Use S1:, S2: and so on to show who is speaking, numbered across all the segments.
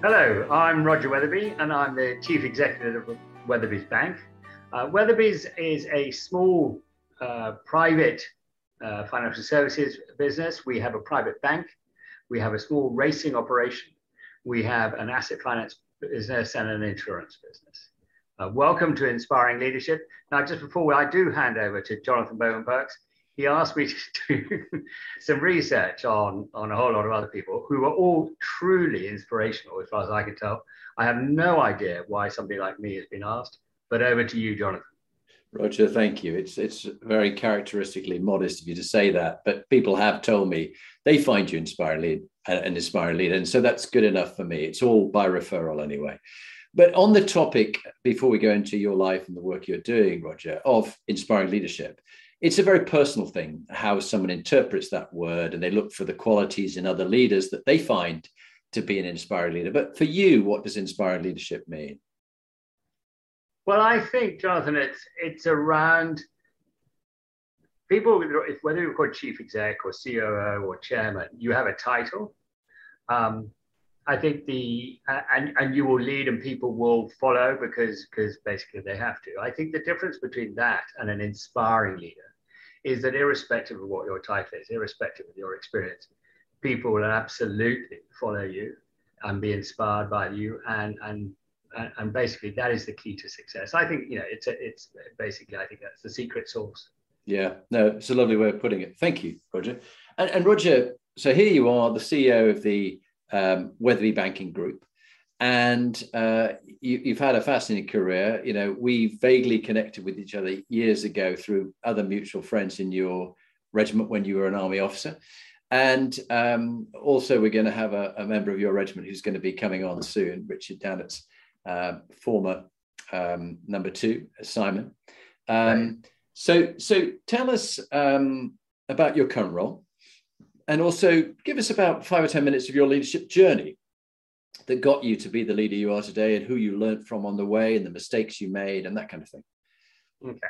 S1: Hello, I'm Roger Weatherby, and I'm the Chief Executive of Weatherby's Bank. Uh, Weatherby's is a small uh, private uh, financial services business. We have a private bank, we have a small racing operation, we have an asset finance business, and an insurance business. Uh, welcome to Inspiring Leadership. Now, just before I do hand over to Jonathan Bowman-Perks, he asked me to do some research on, on a whole lot of other people who were all truly inspirational, as far as I can tell. I have no idea why somebody like me has been asked, but over to you, Jonathan.
S2: Roger, thank you. It's it's very characteristically modest of you to say that, but people have told me they find you inspiring lead, uh, an inspiring leader, and so that's good enough for me. It's all by referral anyway. But on the topic, before we go into your life and the work you're doing, Roger, of inspiring leadership, it's a very personal thing how someone interprets that word and they look for the qualities in other leaders that they find to be an inspiring leader. But for you, what does inspiring leadership mean?
S1: Well, I think, Jonathan, it's it's around people, whether you're called chief exec or COO or chairman, you have a title. Um, I think the and and you will lead and people will follow because because basically they have to. I think the difference between that and an inspiring leader is that irrespective of what your title is, irrespective of your experience, people will absolutely follow you and be inspired by you and and and basically that is the key to success. I think you know it's a, it's basically I think that's the secret sauce.
S2: Yeah, no, it's a lovely way of putting it. Thank you, Roger. And, and Roger, so here you are, the CEO of the um, Weatherby Banking Group, and uh, you, have had a fascinating career. You know, we vaguely connected with each other years ago through other mutual friends in your regiment when you were an army officer. And um, also, we're going to have a, a, member of your regiment who's going to be coming on soon, Richard Dannatt's uh, former um, number two, Simon. Um, so, so tell us um, about your current role, and also give us about five or ten minutes of your leadership journey that got you to be the leader you are today and who you learned from on the way and the mistakes you made and that kind of thing.
S1: Okay.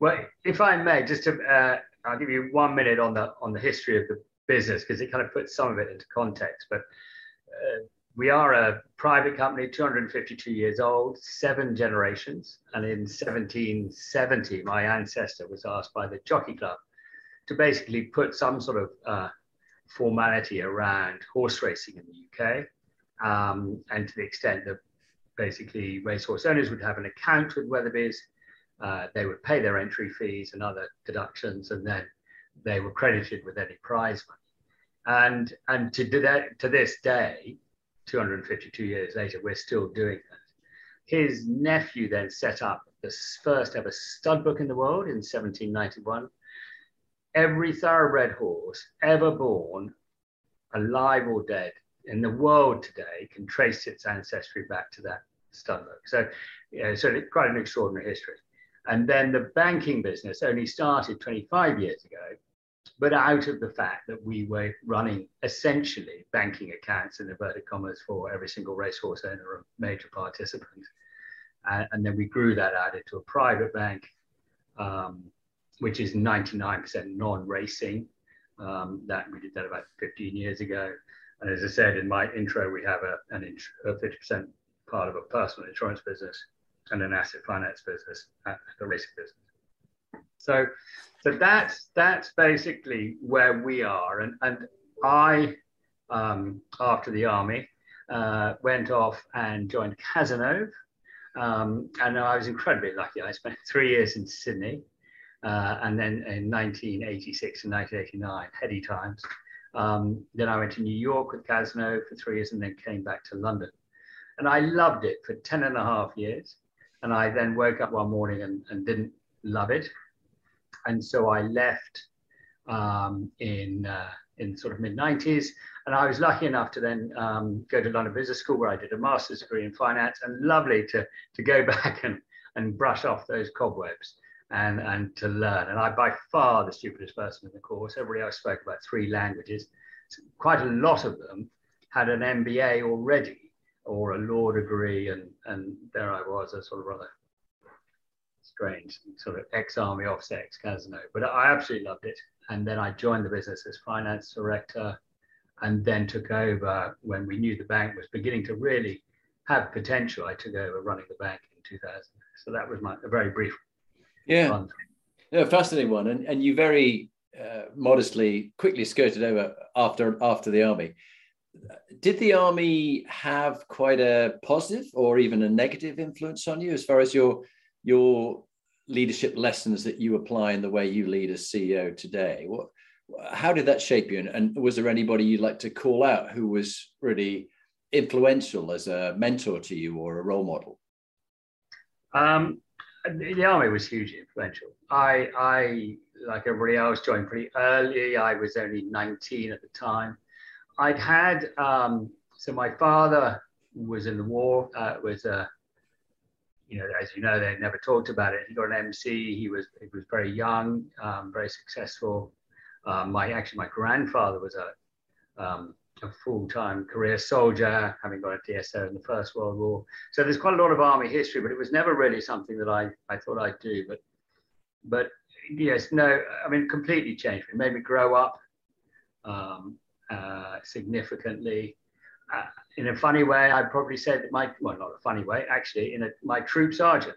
S1: Well, if I may, just to, uh, I'll give you one minute on the on the history of the business because it kind of puts some of it into context. But uh, we are a private company, 252 years old, seven generations, and in 1770, my ancestor was asked by the Jockey Club to basically put some sort of uh, formality around horse racing in the UK um, and to the extent that basically racehorse owners would have an account with Weatherby's, uh, they would pay their entry fees and other deductions, and then they were credited with any prize money. And and to to this day, 252 years later, we're still doing that. His nephew then set up the first ever stud book in the world in 1791. Every thoroughbred horse ever born, alive or dead, in the world today can trace its ancestry back to that book. So, yeah, so it's quite an extraordinary history. And then the banking business only started 25 years ago, but out of the fact that we were running essentially banking accounts in inverted commas for every single racehorse owner or major participant. And, and, then we grew that out into a private bank, um, which is 99% non-racing. Um, that we did that about 15 years ago. And as I said in my intro, we have a, an int- a 50% part of a personal insurance business and an asset finance business, uh, a risk business. So, so that's that's basically where we are. And and I, um, after the army, uh, went off and joined Cazenove, um, and I was incredibly lucky. I spent three years in Sydney, uh, and then in 1986 and 1989, heady times. Um, then I went to New York with Cazenove for three years and then came back to London. And I loved it for 10 and a half years. And I then woke up one morning and, and didn't love it. And so I left um, in uh, in sort of mid 90s. And I was lucky enough to then um, go to London Business School where I did a master's degree in finance and lovely to, to go back and, and brush off those cobwebs and, and to learn. And I by far the stupidest person in the course. Everybody else spoke about three languages. Quite a lot of them had an MBA already or a law degree. And, and there I was, a sort of rather strange sort of ex-army officer, ex-casino. But I absolutely loved it and then I joined the business as finance director and then took over when we knew the bank was beginning to really have potential. I took over running the bank in 2000. So that was my a very brief.
S2: Yeah. Run. Yeah, fascinating one. And, and you very uh, modestly, quickly skirted over after after the army. Did the army have quite a positive or even a negative influence on you as far as your your leadership lessons that you apply in the way you lead as CEO today? What, how did that shape you? And, and was there anybody you'd like to call out who was really influential as a mentor to you or a role model?
S1: Um, the army was hugely influential. I, I, like everybody else, joined pretty early. I was only 19 at the time. I'd had, um, so my father was in the war, uh, was a you know, as you know, they never talked about it. He got an MC. He was he was very young, um, very successful. Um, my actually my grandfather was a um, a full-time career soldier, having got a DSO in the First World War. So there's quite a lot of army history, but it was never really something that I, I thought I'd do. But but yes, no, I mean, completely changed me. Made me grow up um, uh, significantly uh, in a funny way, I'd probably say that my, well, not a funny way, actually, in a, my troop sergeant,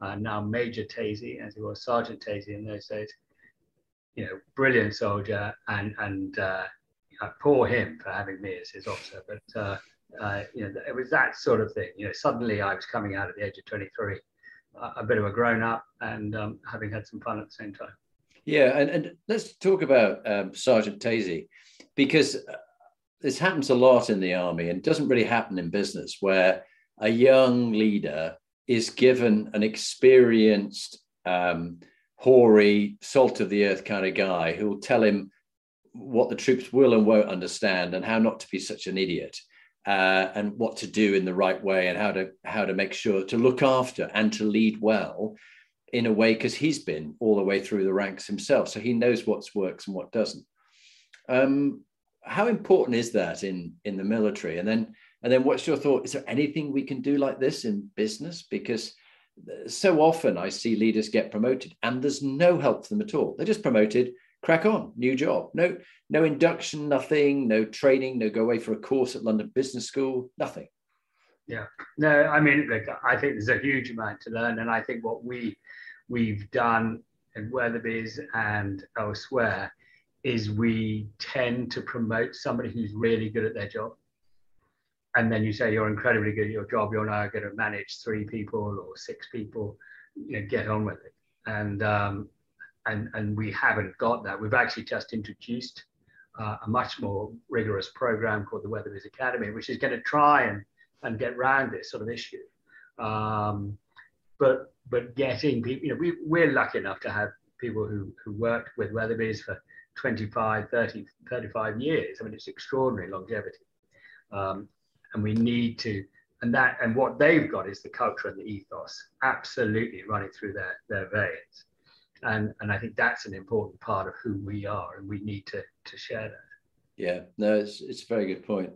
S1: uh, now Major Tasey, as he was Sergeant Tasey in those days, you know, brilliant soldier, and and uh, poor him for having me as his officer. But uh, uh, you know, it was that sort of thing. You know, suddenly I was coming out at the age of 23, a bit of a grown up, and um, having had some fun at the same time.
S2: Yeah, and, and let's talk about um, Sergeant Tazy, because this happens a lot in the army and doesn't really happen in business where a young leader is given an experienced um, hoary salt of the earth kind of guy who will tell him what the troops will and won't understand and how not to be such an idiot uh, and what to do in the right way and how to how to make sure to look after and to lead well in a way because he's been all the way through the ranks himself so he knows what works and what doesn't. Um, how important is that in in the military? And then and then what's your thought? Is there anything we can do like this in business? Because so often i see leaders get promoted and there's no help for them at all. They're just promoted crack on new job no no induction nothing no training no go away for a course at london business school nothing
S1: yeah no i mean look i think there's a huge amount to learn and i think what we we've done in weatherby's and elsewhere is we tend to promote somebody who's really good at their job. And then you say you're incredibly good at your job, you're now going to manage three people or six people, you know, get on with it. And um, and and we haven't got that. We've actually just introduced uh, a much more rigorous program called the Weatherby's Academy, which is going to try and and get around this sort of issue. Um, but but getting people, you know, we we're lucky enough to have people who who worked with Weatherby's for 25, 30, 35 years. I mean, it's extraordinary longevity. Um, and we need to, and that, and what they've got is the culture and the ethos absolutely running through their, their veins. And, and I think that's an important part of who we are, and we need to, to share that.
S2: Yeah, no, it's, it's a very good point.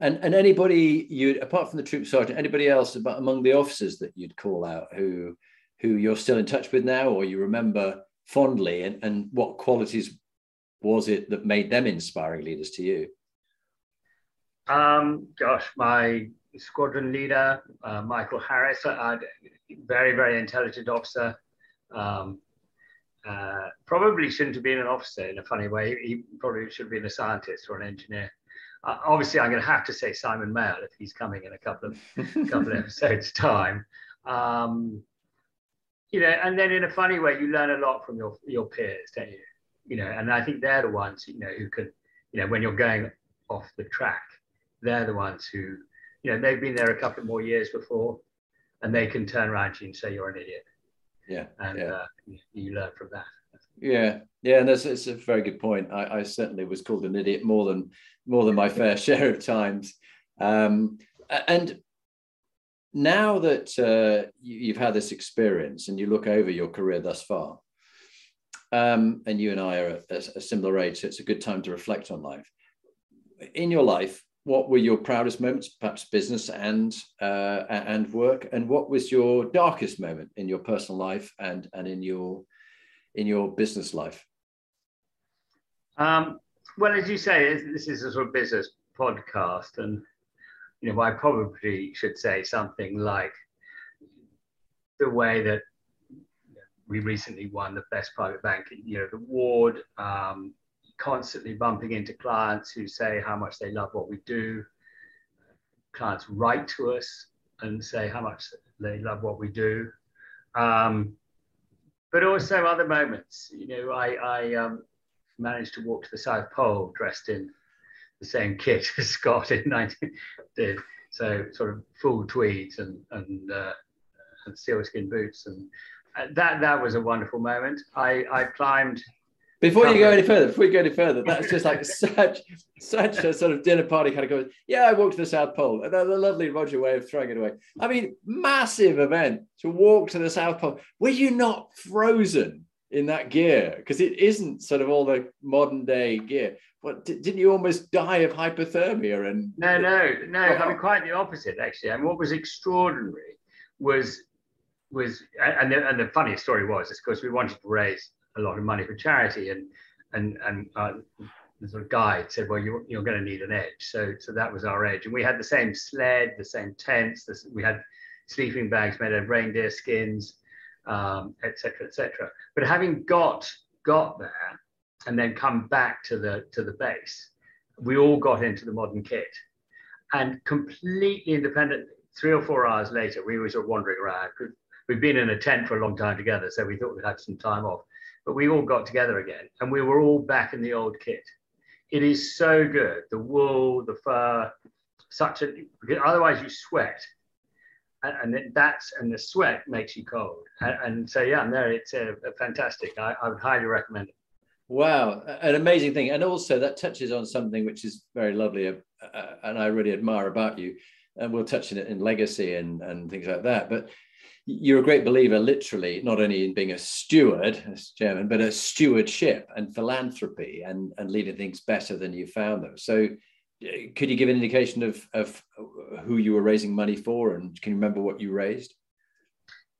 S2: And, and anybody you apart from the troop sergeant, anybody else about among the officers that you'd call out who who you're still in touch with now or you remember fondly and, and what qualities was it that made them inspiring leaders to you?
S1: Um, gosh, my squadron leader, uh, Michael Harris, a very, very intelligent officer. Um, uh, probably shouldn't have been an officer in a funny way. He probably should have been a scientist or an engineer. Uh, obviously, I'm going to have to say Simon Mayall if he's coming in a couple of couple of episodes time. Um, you know, and then in a funny way, you learn a lot from your your peers, don't you? you know, and I think they're the ones, you know, who can, you know, when you're going off the track, they're the ones who, you know, they've been there a couple more years before, and they can turn around to you and say you're an idiot.
S2: Yeah.
S1: And
S2: yeah.
S1: Uh, you, learn from that.
S2: Yeah, yeah, and that's it's a very good point. I, I, certainly was called an idiot more than more than my fair share of times. Um, and now that uh, you, have had this experience and you look over your career thus far, um, and you and I are at a similar age, so it's a good time to reflect on life. In your life, what were your proudest moments, perhaps business and uh, and work, and what was your darkest moment in your personal life and and in your in your business life?
S1: Um, well, as you say, this is a sort of business podcast, and you know, I probably should say something like the way that we recently won the best private bank, you know, the award, um, constantly bumping into clients who say how much they love what we do. Clients write to us and say how much they love what we do. Um, but also other moments, you know, I, I um, managed to walk to the South Pole dressed in the same kit as Scott in 19 did. So sort of full tweeds and, and, uh, and sealskin boots. And that, that was a wonderful moment. I, I climbed
S2: before you go any further, before you go any further, that's just like such such a sort of dinner party kind of goes. Yeah, I walked to the South Pole. And the lovely Roger way of throwing it away. I mean, massive event to walk to the South Pole. Were you not frozen in that gear? Because it isn't sort of all the modern day gear. What didn't you almost die of hypothermia? And
S1: no, no, no. Oh, I mean, oh. quite the opposite actually. And what was extraordinary was was and the, and the funniest story was, of course, we wanted to raise a lot of money for charity, and and and uh, the sort of guide said, well, you're, you're going to need an edge. So so that was our edge, and we had the same sled, the same tents. We had sleeping bags made of reindeer skins, um, etc. cetera, et cetera. But having got got there, and then come back to the to the base, we all got into the modern kit, and completely independently. Three or four hours later, we were sort of wandering around. We'd been in a tent for a long time together, so we thought we'd had some time off but we all got together again and we were all back in the old kit. It is so good. The wool, the fur, such a, otherwise you sweat. And, and that's, and the sweat makes you cold. And, and so, yeah, no, it's a, a fantastic. I, I would highly recommend it.
S2: Wow, an amazing thing. And also, that touches on something which is very lovely uh, uh, and I really admire about you. And we'll touch on it in legacy and, and things like that. But you're a great believer, literally, not only in being a steward, as German, but a stewardship and philanthropy and, and leaving things better than you found them. So, uh, could you give an indication of, of who you were raising money for and can you remember what you raised?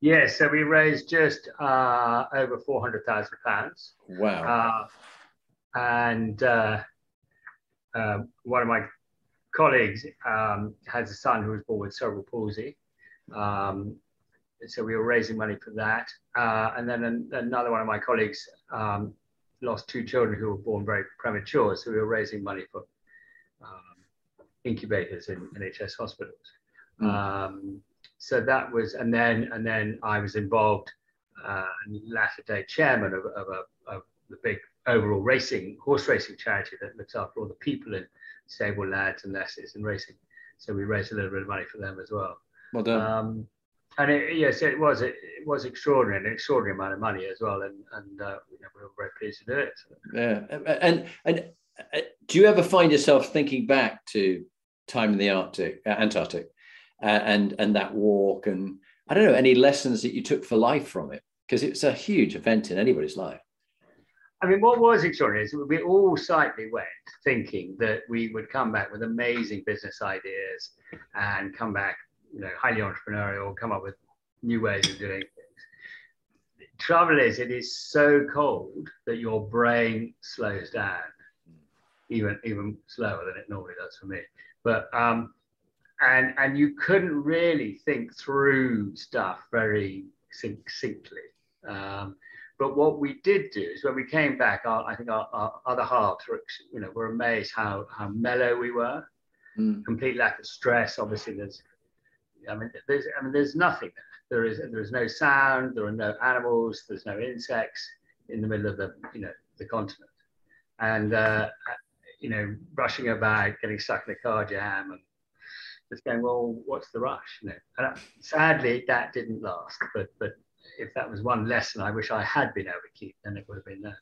S1: Yes, so we raised just uh, over £400,000.
S2: Wow.
S1: Uh, and uh, um, one of my colleagues um, has a son who was born with cerebral palsy. Um, so we were raising money for that. Uh, and then an, another one of my colleagues um, lost two children who were born very premature, so we were raising money for um, incubators in NHS hospitals. Mm. Um, so that was, and then and then I was involved, uh, latter day chairman of, of, a, of the big overall racing horse racing charity that looks after all the people in stable lads and lasses and racing. So we raised a little bit of money for them as well.
S2: Well done. Um,
S1: and it, yes, it was it, was extraordinary, an extraordinary amount of money as well, and and uh, you know, we were very pleased to do it.
S2: Yeah, and and uh, do you ever find yourself thinking back to time in the Arctic, uh, Antarctic, uh, and and that walk, and I don't know any lessons that you took for life from it because it's a huge event in anybody's life.
S1: I mean, what was extraordinary is we all slightly went thinking that we would come back with amazing business ideas and come back you know, highly entrepreneurial, come up with new ways of doing things. Trouble is, it is so cold that your brain slows down, even even slower than it normally does for me. But um, and and you couldn't really think through stuff very succinctly. Um, but what we did do is when we came back, our, I think our, our, other halves were, you know, were amazed how how mellow we were. Mm. Complete lack of stress. Obviously, there's I mean, there's, I mean, there's nothing there. There is, there is no sound. There are no animals. There's no insects in the middle of the, you know, the continent. And, uh, you know, rushing about, getting stuck in a car jam, and just going, well, what's the rush? You know, and uh, sadly, that didn't last. But, but if that was one lesson I wish I had been able to keep, then it would have been that.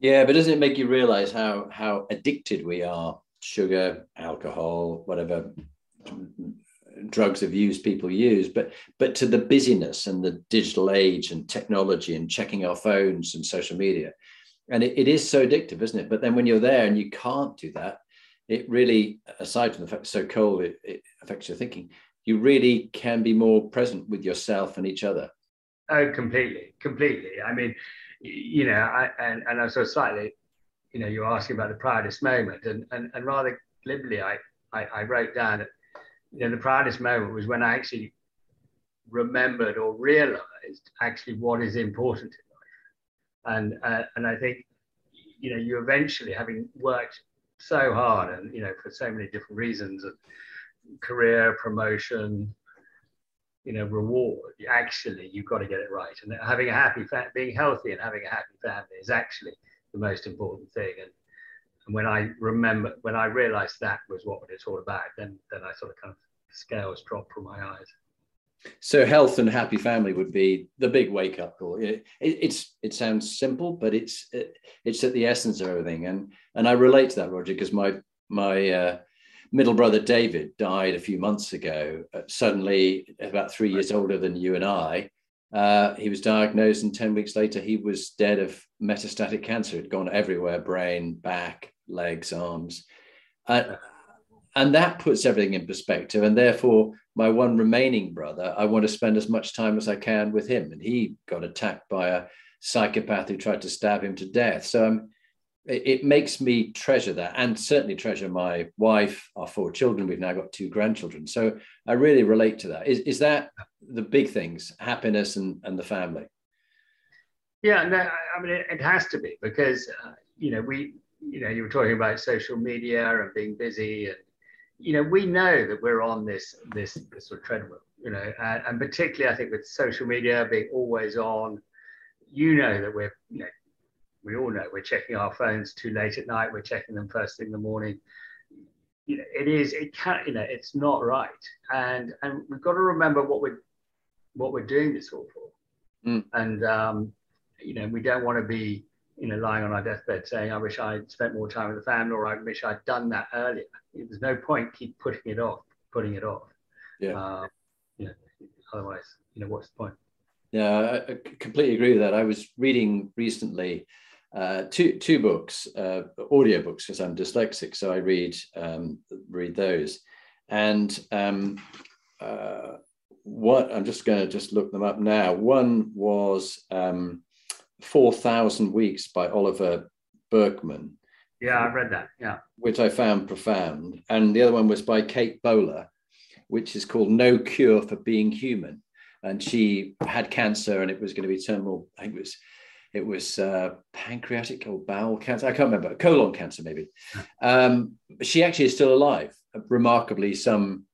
S2: Yeah, but doesn't it make you realize how how addicted we are? Sugar, alcohol, whatever drugs of use people use, but but to the busyness and the digital age and technology and checking our phones and social media. And it, it is so addictive, isn't it? But then when you're there and you can't do that, it really, aside from the fact it's so cold, it, it affects your thinking. You really can be more present with yourself and each other.
S1: Oh, completely, completely. I mean, you know, I, and and I sort of slightly, you know, you're asking about the proudest moment, and and, and rather glibly, I, I I wrote down that, you know, the proudest moment was when I actually remembered or realized actually what is important in life, and uh, and I think, you know, you eventually having worked so hard and you know for so many different reasons, and career promotion, you know reward actually you've got to get it right. And having a happy fa- being healthy and having a happy family is actually the most important thing. And, and when i remember when i realized that was what it's all about then then i sort of kind of scales dropped from my eyes
S2: so health and happy family would be the big wake up call it, it, it's it sounds simple but it's it, it's at the essence of everything and and i relate to that roger because my my uh, middle brother David died a few months ago, uh, suddenly about three years older than you and I. Uh, he was diagnosed, and 10 weeks later, he was dead of metastatic cancer. It had gone everywhere brain, back, legs, arms. Uh, and that puts everything in perspective. And therefore, my one remaining brother, I want to spend as much time as I can with him. And he got attacked by a psychopath who tried to stab him to death. So I'm it makes me treasure that and certainly treasure my wife, our four children. We've now got two grandchildren. So I really relate to that. Is, is that the big things, happiness and, and the family?
S1: Yeah, no, I mean, it, it has to be because, uh, you know, we, you know, you were talking about social media and being busy and, you know, we know that we're on this, this, this sort of treadmill, you know, and, and particularly I think with social media being always on, you know that we're, you know, we all know we're checking our phones too late at night. We're checking them first thing in the morning. You know, it is. It can't. You know, it's not right. And and we've got to remember what we're what we're doing this all for. Mm. And um, you know, we don't want to be you know lying on our deathbed saying, "I wish I'd spent more time with the family," or "I wish I'd done that earlier." There's no point keep putting it off, putting it off.
S2: Yeah. Uh,
S1: you know, otherwise, you know, what's the point?
S2: Yeah, I completely agree with that. I was reading recently uh, two two books, uh, audio books, because I'm dyslexic, so I read um, read those. And um, uh, what I'm just going to just look them up now. One was um, Four Thousand Weeks by Oliver Burkeman.
S1: Yeah, I read that. Yeah,
S2: which I found profound. And the other one was by Kate Bowler, which is called No Cure for Being Human. And she had cancer, and it was going to be terminal. I think it was it was uh, pancreatic or bowel cancer. I can't remember, colon cancer maybe. Um, she actually is still alive, remarkably, some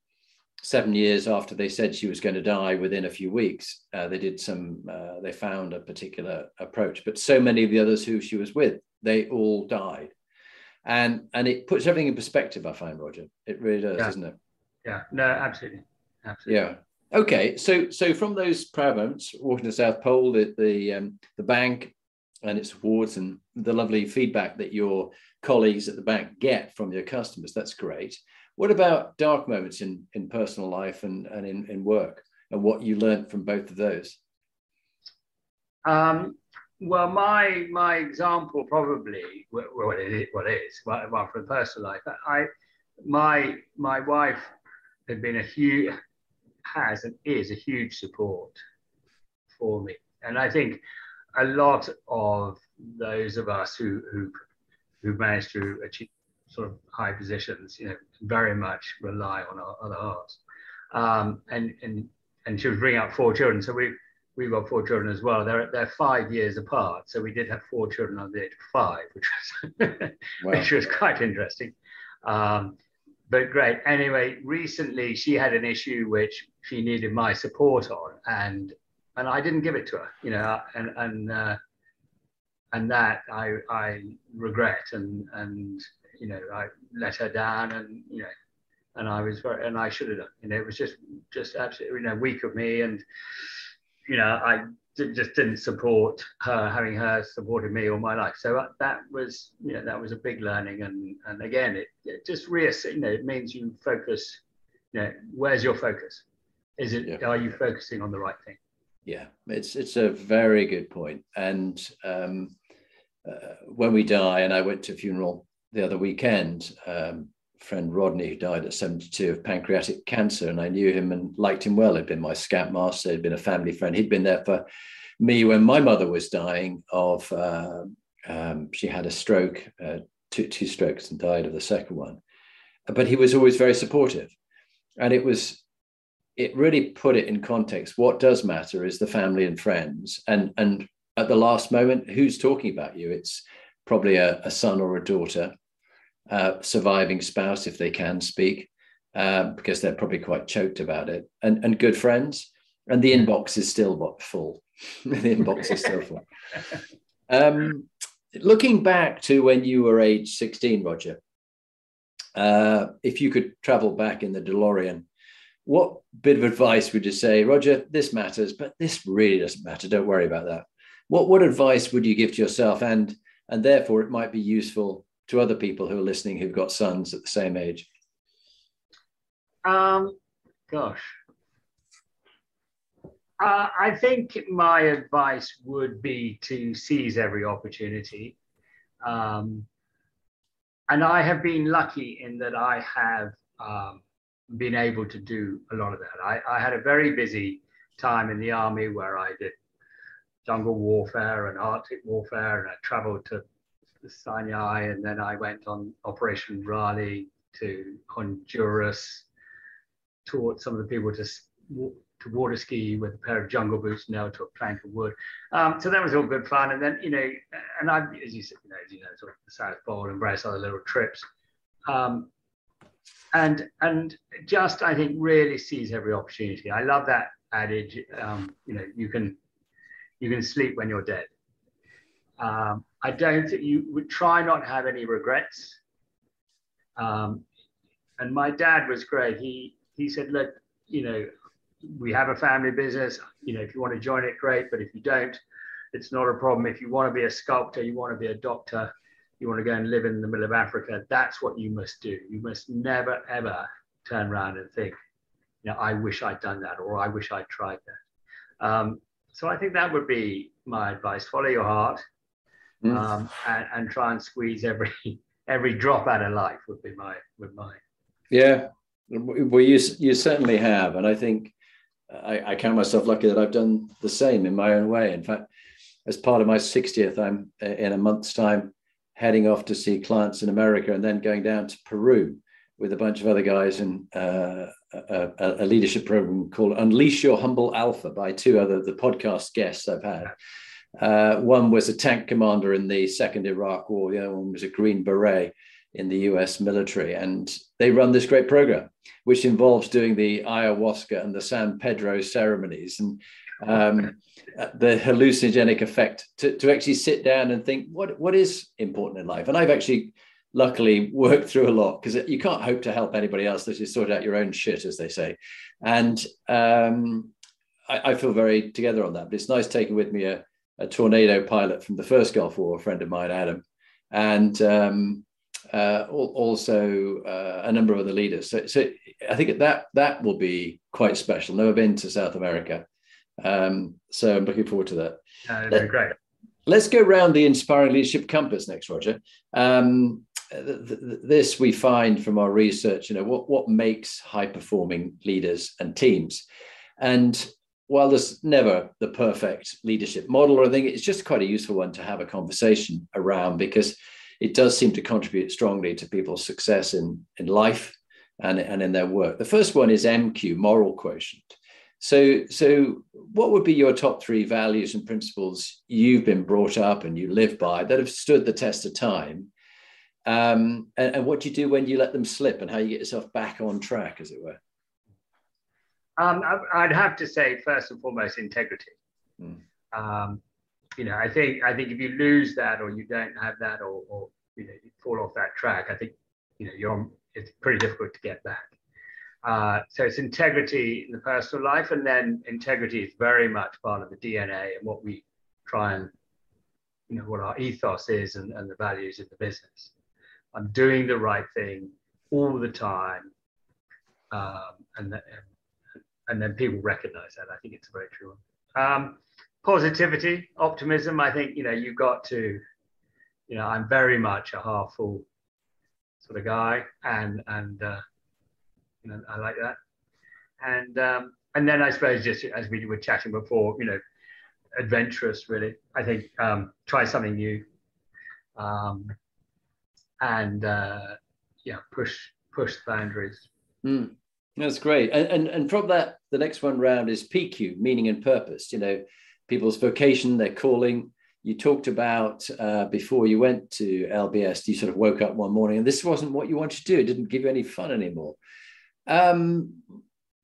S2: seven years after they said she was going to die within a few weeks. Uh, they did some, uh, they found a particular approach, but so many of the others who she was with, they all died. And, and it puts everything in perspective, I find, Roger. It really does,
S1: yeah.
S2: doesn't it?
S1: Yeah, no, absolutely. Absolutely.
S2: Yeah. Okay, so so from those proud moments, walking to South Pole, the the, um, the bank and its awards, and the lovely feedback that your colleagues at the bank get from your customers, that's great. What about dark moments in in personal life and and in, in work, and what you learned from both of those?
S1: Um, well, my my example probably what it is, what it is, well, from personal life. I my my wife had been a huge has and is a huge support for me. And I think a lot of those of us who who who managed to achieve sort of high positions, you know, very much rely on our other halves. Um, and and and she was bringing up four children, so we we've got four children as well. They're they're five years apart, so we did have four children under the age of five, which was wow. which was quite interesting. Um, but great. Anyway, recently she had an issue which she needed my support on, and and I didn't give it to her, you know, and and uh, and that I I regret, and and you know I let her down, and you know, and I was very, and I should have done, you know, it was just just absolutely you know weak of me, and you know I just didn't support her having her supported me all my life. So uh, that was, you know, that was a big learning. And and again, it, it just reassess, you know, it means you focus. You know, where's your focus? Is it yeah. are you focusing on the right thing?
S2: Yeah, it's it's a very good point. And um, uh, when we die, and I went to a funeral the other weekend. Um, friend Rodney, who died at 72 of pancreatic cancer, and I knew him and liked him well. He'd been my scout master, he'd been a family friend. He'd been there for me when my mother was dying of, uh, um, she had a stroke, uh, two, two strokes, and died of the second one. But he was always very supportive. And it was, it really put it in context. What does matter is the family and friends. And, and at the last moment, who's talking about you? It's probably a, a son or a daughter uh, surviving spouse if they can speak, uh, because they're probably quite choked about it, and, and good friends. And the inbox is still full. the inbox is still full. Um, looking back to when you were age 16, Roger, uh, if you could travel back in the DeLorean, what bit of advice would you say, Roger? This matters, but this really doesn't matter. Don't worry about that. What what advice would you give to yourself, and and therefore it might be useful to other people who are listening who've got sons at the same age?
S1: Um, gosh. Uh, I think my advice would be to seize every opportunity. Um, and I have been lucky in that I have um, been able to do a lot of that. I, I, had a very busy time in the army where I did jungle warfare and Arctic warfare, and I traveled to Sinai, and then I went on Operation Raleigh to Honduras, taught some of the people to to water ski with a pair of jungle boots nailed to a plank of wood. Um, so that was all good fun. And then you know, and I, as you said, you know, as you know, sort of the South Pole and various other little trips. Um, and and just I think really seize every opportunity. I love that adage. Um, you know, you can you can sleep when you're dead. Um, I don't think you would try not have any regrets. Um, and my dad was great. He he said, look, you know, we have a family business. You know, if you want to join it, great. But if you don't, it's not a problem. If you want to be a sculptor, you want to be a doctor, you want to go and live in the middle of Africa, that's what you must do. You must never ever turn around and think, you know, I wish I'd done that or I wish I'd tried that. Um, so I think that would be my advice. Follow your heart mm. um, and, and try and squeeze every every drop out of life would be my would my
S2: yeah. Well you you certainly have. And i think I, I, count myself lucky that i've done the same in my own way. In fact as part of my 60th i'm in a month's time heading off to see clients in america and then going down to peru with a bunch of other guys in uh, a, a, leadership program called unleash your humble alpha by two other the podcast guests i've had uh, one was a tank commander in the Second Iraq War, the other one was a Green Beret in the US military. And they run this great program, which involves doing the ayahuasca and the San Pedro ceremonies and um, the hallucinogenic effect to, to actually sit down and think, what, what is important in life? And I've actually luckily worked through a lot because you can't hope to help anybody else unless you sort out your own shit, as they say. And um, I, I, feel very together on that. But it's nice taking with me a, a tornado pilot from the first Gulf War, a friend of mine, Adam, and um, uh, also uh, a number of other leaders. So, so, I think that that will be quite special. Never been to South America, um, so I'm looking forward to that.
S1: Uh, Let, great.
S2: Let's go around the inspiring leadership compass next, Roger. Um, th- th- this we find from our research. You know what what makes high performing leaders and teams, and while there's never the perfect leadership model or anything, it's just quite a useful one to have a conversation around because it does seem to contribute strongly to people's success in, in life and, and in their work. The first one is MQ, moral quotient. So, so what would be your top three values and principles you've been brought up and you live by that have stood the test of time? Um, and, and what do you do when you let them slip and how you get yourself back on track, as it were?
S1: Um, I'd have to say first and foremost integrity. Mm. Um, you know, I think I think if you lose that or you don't have that or, or you know you fall off that track, I think you know you're it's pretty difficult to get back. Uh, so it's integrity in the personal life, and then integrity is very much part of the DNA and what we try and, you know, what our ethos is and, and the values in the business. I'm doing the right thing all the time, um, and, and and then people recognize that. I think it's a very true. Um, positivity, optimism. I think you know you've got to, you know, I'm very much a half full sort of guy, and and uh, you know I like that. And um, and then I suppose just as we were chatting before, you know, adventurous really. I think um, try something new, um, and uh, yeah, push push the boundaries.
S2: Mm. That's great. And, and and from that, the next one round is PQ, meaning and purpose. You know, people's vocation, their calling. You talked about uh, before you went to LBS, you sort of woke up one morning and this wasn't what you wanted to do. It didn't give you any fun anymore. Um,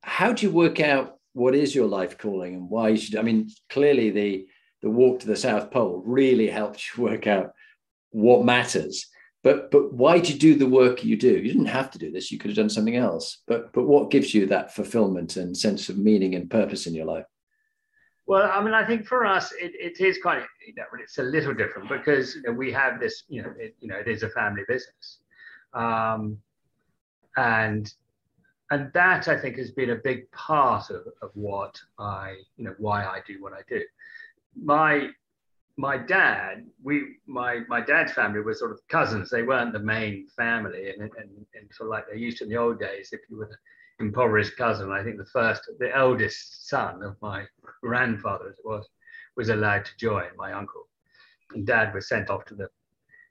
S2: how do you work out what is your life calling and why you should? I mean, clearly the the walk to the South Pole really helped you work out what matters. But but why do you do the work you do? You didn't have to do this. You could have done something else. But but what gives you that fulfillment and sense of meaning and purpose in your life?
S1: Well, I mean, I think for us, it, it is of, you know, it's a little different because you know, we have this, you know, it, you know, it is a family business, um, and and that I think has been a big part of, of what I, you know, why I do what I do. My my dad, we my my dad's family was sort of cousins. They weren't the main family, and and, and sort of like they used to in the old days. If you were the impoverished cousin, I think the first, the eldest son of my grandfather, as it was, was allowed to join. My uncle, and dad was sent off to the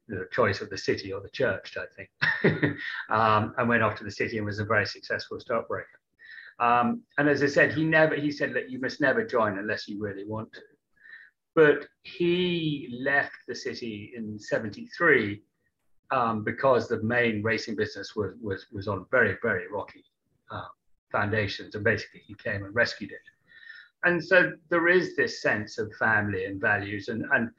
S1: the choice of the city or the church, I think, um, and went off to the city and was a very successful stockbroker. Um, and as I said, he never he said that you must never join unless you really want to. But he left the city in 73 um, because the main racing business was, was, was on very, very rocky uh, foundations. And basically, he came and rescued it. And so there is this sense of family and values. And, and,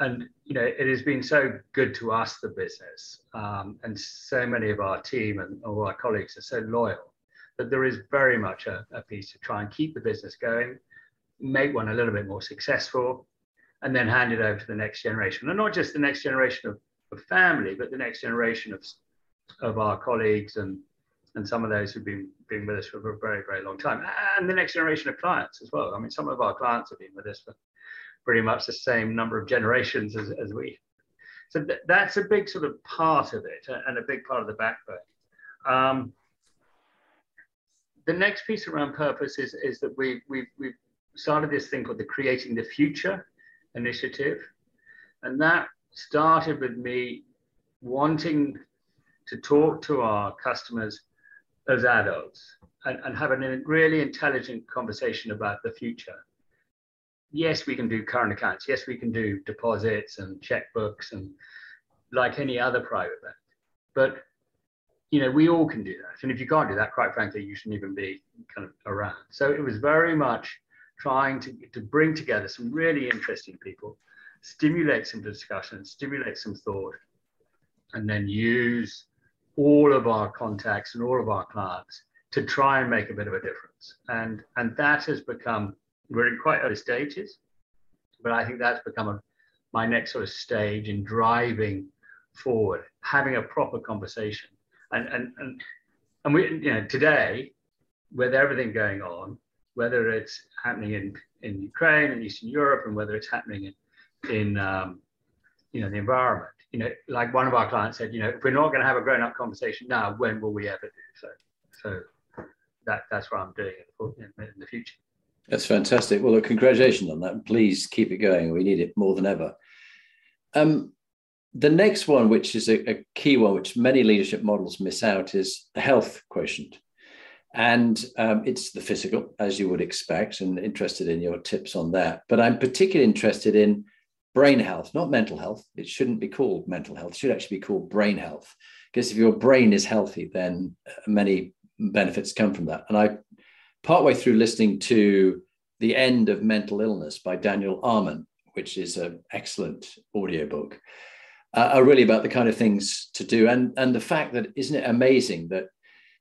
S1: and you know, it has been so good to us, the business. Um, and so many of our team and all our colleagues are so loyal that there is very much a, a piece to try and keep the business going, make one a little bit more successful, and then hand it over to the next generation. And not just the next generation of, of family, but the next generation of, of our colleagues and, and some of those who've been, been with us for a very, very long time. And the next generation of clients as well. I mean, some of our clients have been with us for pretty much the same number of generations as, as we. So th- that's a big sort of part of it and a big part of the backbone. Um, the next piece around purpose is, is that we, we've, we've started this thing called the Creating the Future initiative. And that started with me wanting to talk to our customers as adults and, and have a really intelligent conversation about the future. Yes, we can do current accounts. Yes, we can do deposits and checkbooks and like any other private bank. But you know, we all can do that. And if you can't do that, quite frankly, you shouldn't even be kind of around. So it was very much trying to, to bring together some really interesting people, stimulate some discussion, stimulate some thought, and then use all of our contacts and all of our clients to try and make a bit of a difference. And, and that has become, we're in quite early stages, but I think that's become a, my next sort of stage in driving forward, having a proper conversation. And, and, and, and we, you know, today, with everything going on, whether it's happening in, in Ukraine and Eastern Europe, and whether it's happening in, in um, you know, the environment. You know, like one of our clients said, you know, if we're not going to have a grown-up conversation now, when will we ever do so? So that, that's what I'm doing in, in the future.
S2: That's fantastic. Well, look, congratulations on that. Please keep it going. We need it more than ever. Um, the next one, which is a, a, key one, which many leadership models miss out, is the health quotient. And um, it's the physical, as you would expect, and interested in your tips on that. But I'm particularly interested in brain health, not mental health. It shouldn't be called mental health, it should actually be called brain health. Because if your brain is healthy, then many benefits come from that. And I, partway through listening to The End of Mental Illness by Daniel Amen, which is an excellent audiobook, uh, are really about the kind of things to do. And, and the fact that, isn't it amazing that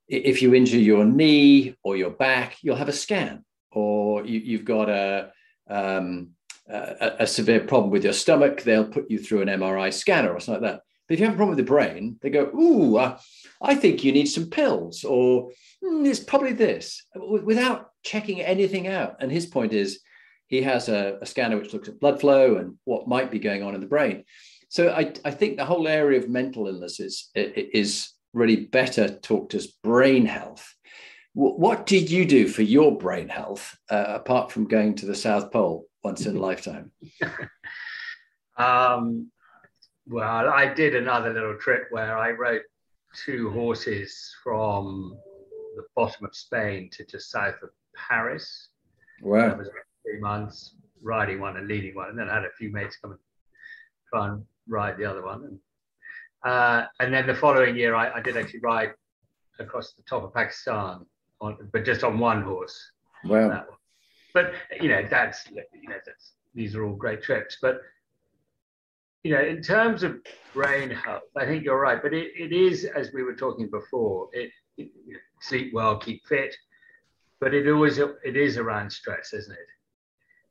S2: if you injure your knee or your back, you'll have a scan, or you, have got a, um, a, a severe problem with your stomach, they'll put you through an MRI scanner or something like that. But if you have a problem with the brain, they go, "Ooh, uh, I think you need some pills," or mm, "It's probably this," without checking anything out. And his point is, he has a, a, scanner which looks at blood flow and what might be going on in the brain. So I, I think the whole area of mental illness is, is really better talked as brain health. What did you do for your brain health uh, apart from going to the South Pole once in a lifetime?
S1: um, well, I did another little trip where I rode two horses from the bottom of Spain to just south of Paris.
S2: Wow.
S1: That was three months riding one and leading one. And then I had a few mates come and try and ride the other one. And, uh, and then the following year, I, I, did actually ride across the top of Pakistan, on, but just on one horse.
S2: Wow.
S1: But, you know, that's, you know, that's, these are all great trips. But you know, in terms of brain health, I think you're right. But it, it is, as we were talking before, it, it sleep well, keep fit, but it always it is around stress, isn't it?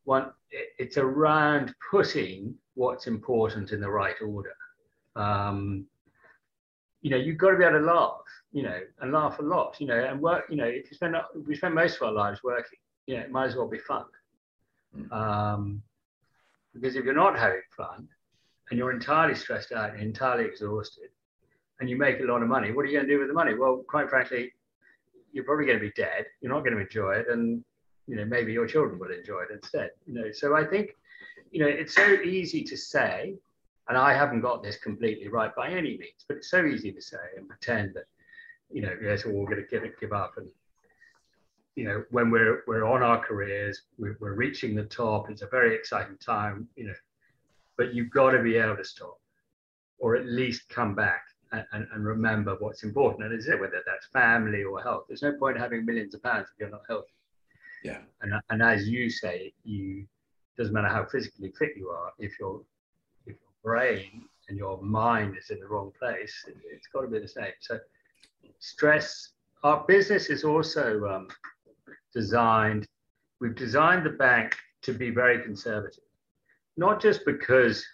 S1: One, it, it's around putting what's important in the right order. Um, you know, you've got to be able to laugh, you know, and laugh a lot, you know, and work. You know, if you spend we spend most of our lives working, you know, it might as well be fun. Hmm. Um, because if you're not having fun, and you're entirely stressed out and entirely exhausted and you make a lot of money, what are you going to do with the money? Well, quite frankly, you're probably going to be dead. You're not going to enjoy it. And, you know, maybe your children will enjoy it instead. You know, so I think, you know, it's so easy to say, and I haven't got this completely right by any means, but it's so easy to say and pretend that, you know, yes, we're all going to give it, give up. And, you know, when we're, we're on our careers, we're, we're reaching the top, it's a very exciting time, you know, but you've got to be able to stop or at least come back and, and, and remember what's important. And is it whether that's family or health? There's no point having millions of pounds if you're not healthy.
S2: Yeah.
S1: And, and as you say, you doesn't matter how physically fit you are, if your if your brain and your mind is in the wrong place, it, has got to be the same. So stress. Our business is also um, designed. We've designed the bank to be very conservative not just because,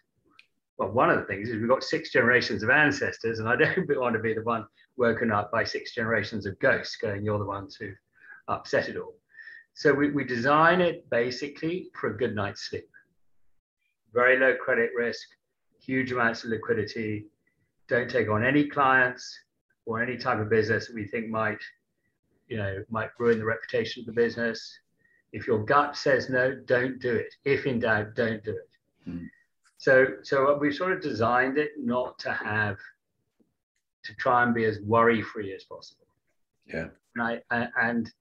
S1: well, one of the things is we've got six generations of ancestors, and I don't want to be the one woken up by six generations of ghosts going, you're the ones who upset it all. So we, we design it basically for a good night's sleep. Very low credit risk, huge amounts of liquidity, don't take on any clients or any type of business that we think might, you know, might ruin the reputation of the business. If your gut says no, don't do it. If in doubt, don't do it. Mm. So, so we sort of designed it not to have to try and be as worry free as possible.
S2: Yeah.
S1: And I and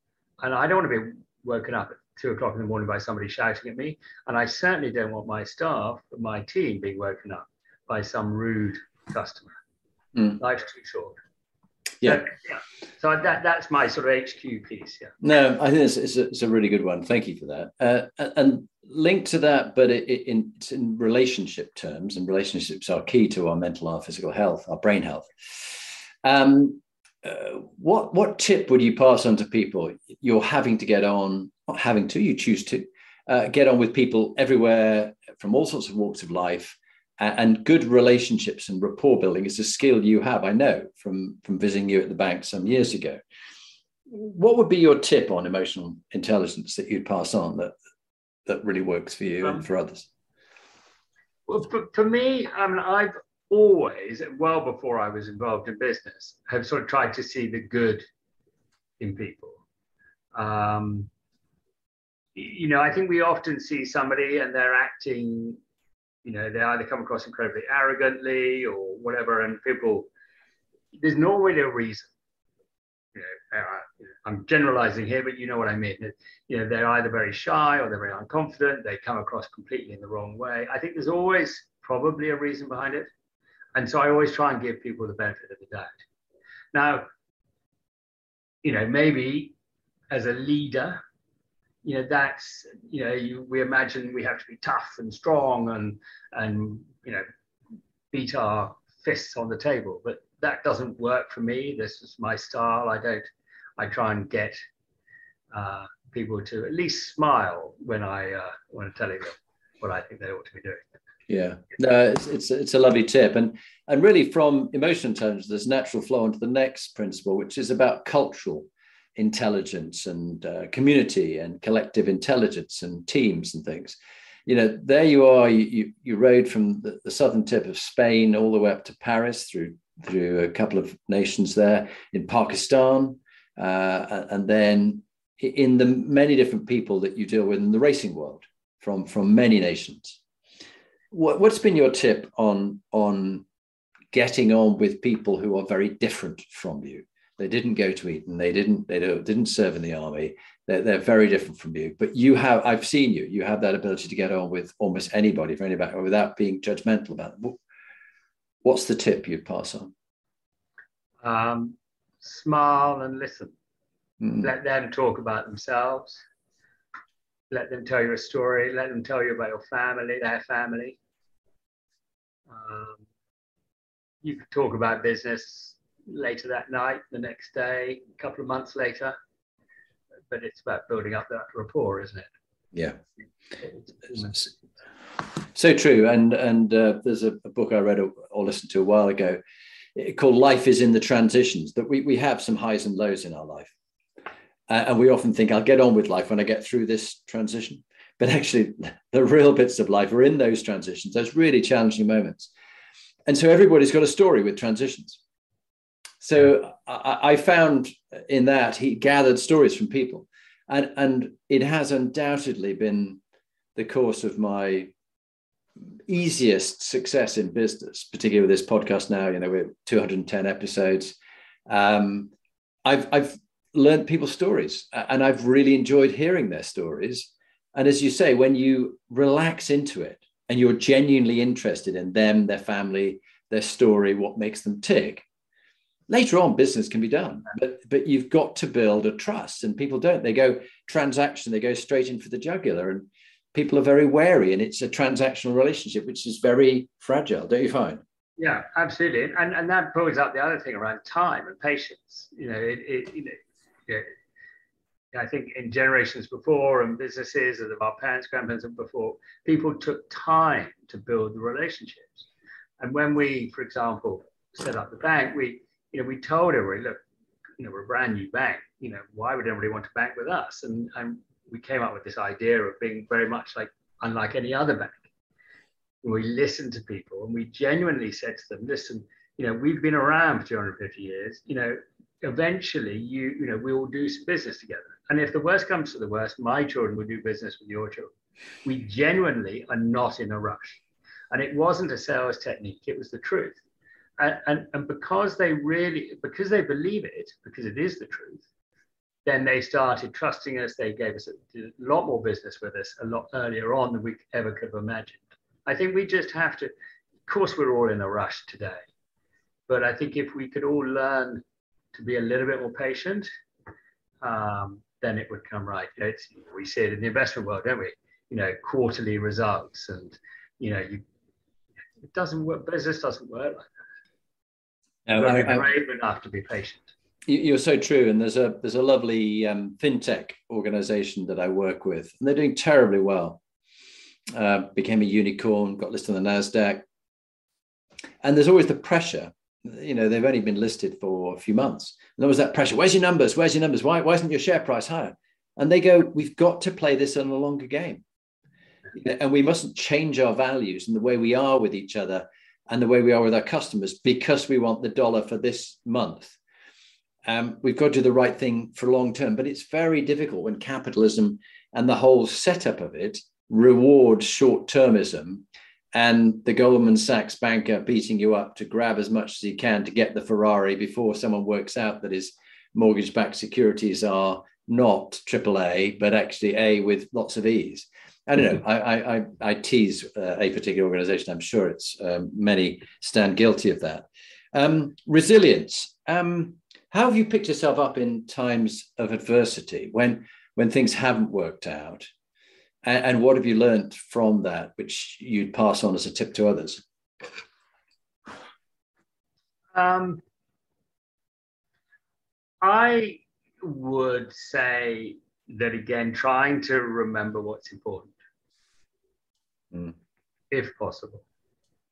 S1: and I don't want to be woken up at two o'clock in the morning by somebody shouting at me, and I certainly don't want my staff, my team, being woken up by some rude customer. Mm. Life's too short.
S2: Yeah.
S1: So, yeah. so that that's my sort of HQ piece. Yeah.
S2: No, I think it's, it's, a, it's a really good one. Thank you for that. Uh, and linked to that, but it, it, in, in relationship terms, and relationships are key to our mental, our physical health, our brain health. Um, uh, what what tip would you pass on to people? You're having to get on, not having to, you choose to uh, get on with people everywhere from all sorts of walks of life, and good relationships and rapport building is a skill you have. I know from from visiting you at the bank some years ago. What would be your tip on emotional intelligence that you'd pass on that that really works for you um, and for others?
S1: Well, for, for me, I mean, I've always, well before I was involved in business, have sort of tried to see the good in people. Um, you know, I think we often see somebody and they're acting, you know, they either come across incredibly arrogantly or whatever, and people, there's normally a reason you know, I'm generalizing here, but you know what I mean. You know, they're either very shy or they're very unconfident. They come across completely in the wrong way. I think there's always probably a reason behind it. And so I always try and give people the benefit of the doubt. Now, you know, maybe as a leader, you know, that's, you know, you, we imagine we have to be tough and strong and, and, you know, beat our fists on the table. But that doesn't work for me. This is my style. I don't. I try and get uh, people to at least smile when I uh, when I'm telling them what I think they ought to be doing.
S2: Yeah, no, it's, it's it's a lovely tip, and and really from emotion intelligence, there's natural flow into the next principle, which is about cultural intelligence and uh, community and collective intelligence and teams and things. You know, there you are. You you, you rode from the, the southern tip of Spain all the way up to Paris through through a couple of nations there in Pakistan, uh, and then in the many different people that you deal with in the racing world from from many nations. What, what's been your tip on on getting on with people who are very different from you? They didn't go to Eton. They didn't. They didn't serve in the army. They're, they're very different from you. But you have. I've seen you. You have that ability to get on with almost anybody from any background without being judgmental about them. What's the tip you'd pass on?
S1: Um, smile and listen. Mm. Let them talk about themselves. Let them tell you a story. Let them tell you about your family, their family. Um, you could talk about business later that night, the next day, a couple of months later. But it's about building up that rapport, isn't it?
S2: Yeah. So true. And and uh, there's a, a, book I read or listened to a while ago called Life is in the Transitions, that we, we have some highs and lows in our life. Uh, and we often think, I'll get on with life when I get through this transition. But actually, the real bits of life are in those transitions, those really challenging moments. And so everybody's got a story with transitions. So I, I found in that he gathered stories from people. And, and it has undoubtedly been the course of my easiest success in business, particularly with this podcast now, you know, we're 210 episodes. Um, I've, I've learned people's stories and I've really enjoyed hearing their stories. And as you say, when you relax into it and you're genuinely interested in them, their family, their story, what makes them tick, later on business can be done. But but you've got to build a trust. And people don't. They go transaction, they go straight in for the jugular. And people are very wary. And it's a transactional relationship, which is very fragile, don't you find?
S1: Yeah, absolutely. And and that brings up the other thing around time and patience. You know, it, it you know I think in generations before and businesses of our parents, grandparents, and before, people took time to build the relationships. And when we, for example, set up the bank, we, you know, we told everybody, look, you know, we're a brand new bank. You know, why would anybody want to bank with us? And, and we came up with this idea of being very much like unlike any other bank. We listened to people and we genuinely said to them, listen, you know, we've been around for 250 years. You know, eventually you you know we will do some business together and if the worst comes to the worst my children will do business with your children we genuinely are not in a rush and it wasn't a sales technique it was the truth and, and, because they really because they believe it because it is the truth then they started trusting us they gave us a, a lot more business with us a lot earlier on than we ever could have imagined i think we just have to of course we're all in a rush today but i think if we could all learn to be a little bit more patient, um, then it would come right. You know, we see it in the investment world, don't we? You know, quarterly results, and you know, you, it doesn't work. Business doesn't work like that. No, I, brave enough to be patient.
S2: You're so true, and there's a there's a lovely um, fintech organization that I work with, and they're doing terribly well. Uh, became a unicorn, got listed on the Nasdaq, and there's always the pressure. You know they've only been listed for a few months. And there was that pressure where's your numbers? Where's your numbers? Why, why isn't your share price higher? And they go we've got to play this in a longer game. And we mustn't change our values and the way we are with each other and the way we are with our customers because we want the dollar for this month um, we've got to do the right thing for long term but it's very difficult when capitalism and the whole setup of it rewards short termism and the Goldman Sachs banker beating you up to grab as much as he can to get the Ferrari before someone works out that his mortgage backed securities are not AAA, but actually A with lots of E's. I don't know. I, I, I tease uh, a particular organization. I'm sure it's um, many stand guilty of that. Um, resilience. Um, how have you picked yourself up in times of adversity when when things haven't worked out? And, and what have you learned from that, which you'd pass on as a tip to others?
S1: Um, I would say that again, trying to remember what's important, mm. if possible.